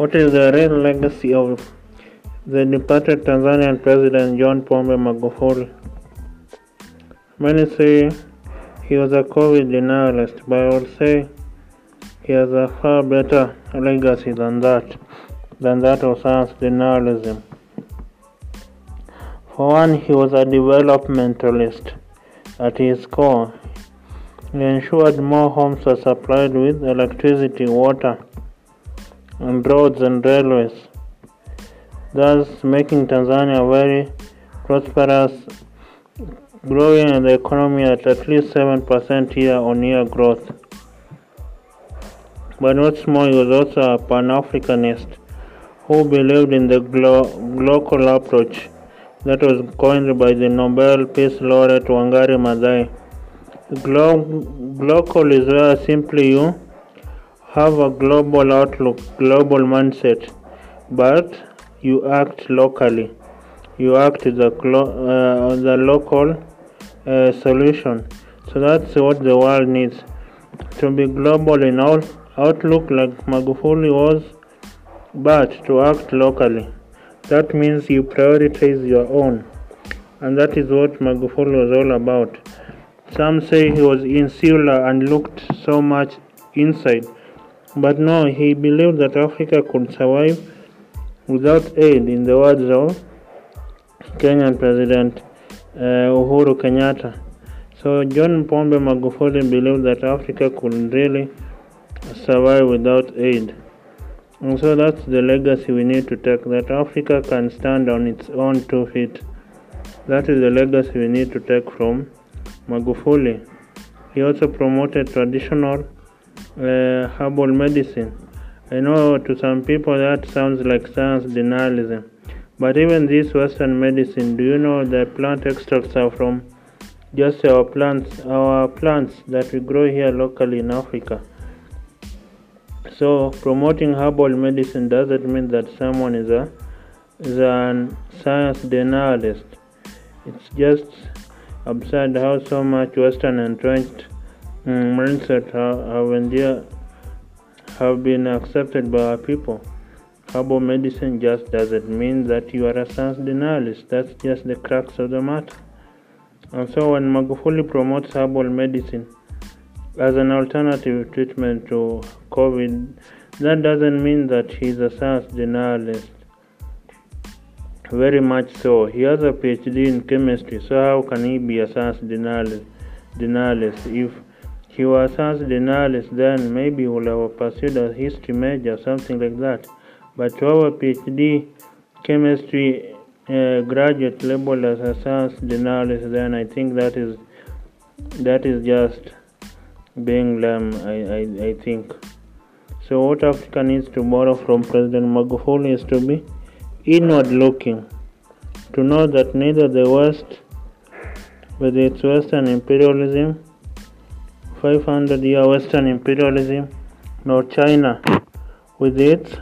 What is the real legacy of the departed Tanzanian President John Pombe Magufuli? Many say he was a COVID denialist, but I would say he has a far better legacy than that, than that of science denialism. For one, he was a developmentalist at his core. He ensured more homes were supplied with electricity, water, roads and railways, thus making Tanzania very prosperous, growing the economy at at least 7% year on year growth. But what's more, he was also a Pan Africanist who believed in the glo- local approach that was coined by the Nobel Peace Laureate Wangari Maathai. Glo- local is where simply you have a global outlook, global mindset, but you act locally. You act the, uh, the local uh, solution. So that's what the world needs to be global in all outlook, like Magufuli was, but to act locally. That means you prioritize your own, and that is what Magufuli was all about. Some say he was insular and looked so much inside, but no, he believed that Africa could survive without aid, in the words of Kenyan President uh, Uhuru Kenyatta. So John Pombe Magufuli believed that Africa could really survive without aid. And so that's the legacy we need to take that Africa can stand on its own two feet. That is the legacy we need to take from Magufuli. He also promoted traditional Uh, herbal medicine. I know to some people that sounds like science denialism, but even this Western medicine, do you know the plant extracts are from just our plants, our plants that we grow here locally in Africa? So promoting herbal medicine doesn't mean that someone is a is a science denialist. It's just absurd how so much Western entrenched Mm, mindset have, endear, have been accepted by our people. Herbal medicine just doesn't mean that you are a science denialist. That's just the crux of the matter. And so when Magufuli promotes herbal medicine, as an alternative treatment to COVID, that doesn't mean that he's a science denialist. Very much so. He has a PhD in chemistry, so how can he be a science denialist? denialist? If he was science denialist, then maybe would have pursued a history major, something like that. But to a PhD chemistry uh, graduate labeled as a science denialist, then I think that is that is just being lame, I, I, I think. So, what Africa needs to borrow from President Magufuli is to be inward looking, to know that neither the West, with its Western imperialism, 500 year Western imperialism, nor China, with its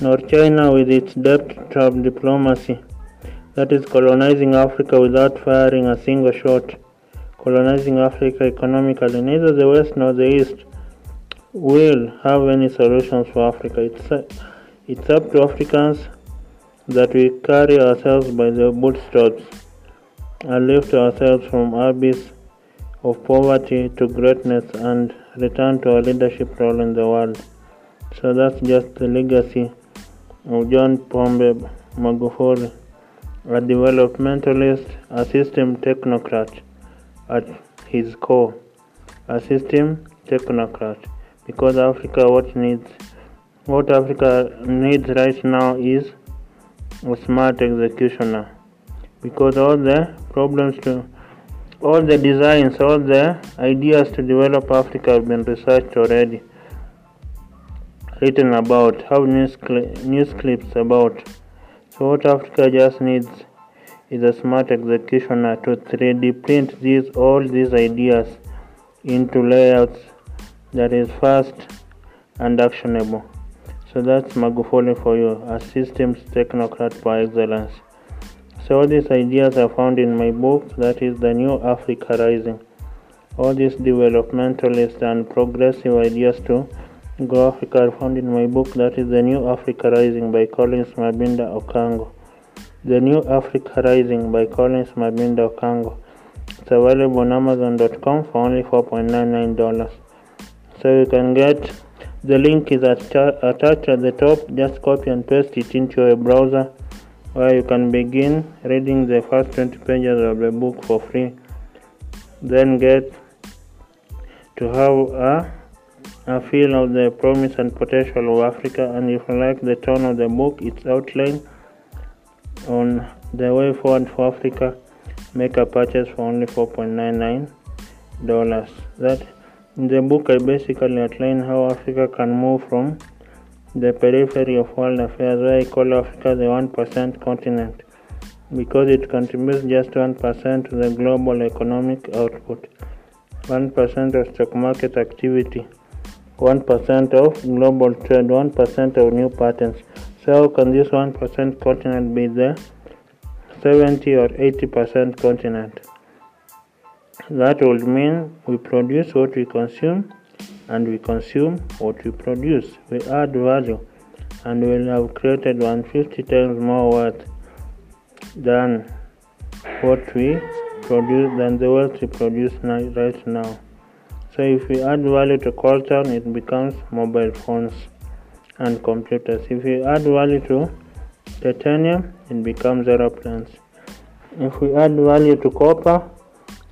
nor China with its debt trap diplomacy that is colonizing Africa without firing a single shot colonizing Africa economically. Neither the West nor the East will have any solutions for Africa. It's, it's up to Africans that we carry ourselves by the bootstraps and lift ourselves from abyss of poverty to greatness and return to a leadership role in the world. So that's just the legacy of John Pombe Magufuli, a developmentalist, a system technocrat at his core, a system technocrat. Because Africa, what needs, what Africa needs right now is a smart executioner. Because all the problems to, all the designs, all the ideas to develop Africa have been researched already, written about, have news, cli- news clips about. So what Africa just needs is a smart executioner to 3D print these all these ideas into layouts that is fast and actionable. So that's Magufuli for you, a systems technocrat by excellence. So all these ideas are found in my book that is the new Africa Rising. All these developmentalist and progressive ideas to Grow Africa are found in my book that is The New Africa Rising by Collins Mabinda Okango. The New Africa Rising by Collins Mabinda Okango. It's available on Amazon.com for only $4.99. So you can get the link is attached at the top. Just copy and paste it into your browser where you can begin reading the first 20 pages of the book for free. Then get to have a, a feel of the promise and potential of Africa. And if you like the tone of the book, its outline on the way forward for Africa, make a purchase for only $4.99. That in the book, I basically outline how Africa can move from the periphery of world affairs, where I call Africa the 1% continent, because it contributes just 1% to the global economic output, 1% of stock market activity, 1% of global trade, 1% of new patents. So, can this 1% continent be the 70 or 80% continent? That would mean we produce what we consume and we consume what we produce. We add value and we'll have created 150 times more worth than what we produce than the wealth we produce right now. So if we add value to coltan, it becomes mobile phones and computers. If we add value to titanium, it becomes aeroplanes. If we add value to copper,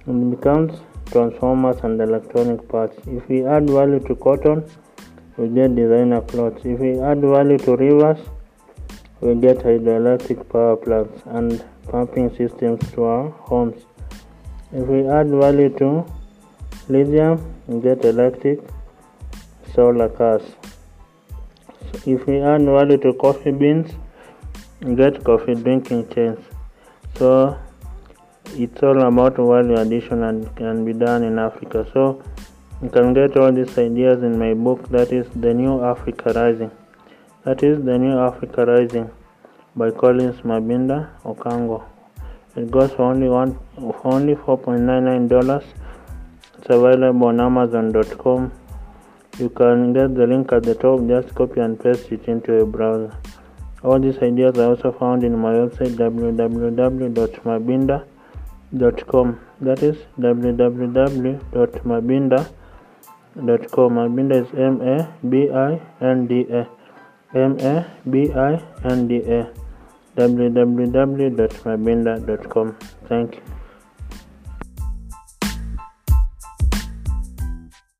it becomes transformers and electronic parts. If we add value to cotton, we get designer clothes. If we add value to rivers, we get hydroelectric power plants and pumping systems to our homes. If we add value to lithium, we get electric solar cars. If we add value to coffee beans, we get coffee drinking chains. So it's all about value addition and can be done in Africa. So you can get all these ideas in my book that is The New Africa Rising. That is The New Africa Rising by Collins Mabinda Okango. It goes for only one for only four point nine nine dollars. It's available on Amazon.com. You can get the link at the top, just copy and paste it into your browser. All these ideas are also found in my website www.mabinda.com com. That is www.mabinda.com mabinda is m a b i n d a. M a b i n d a. www.mabinda.com thank you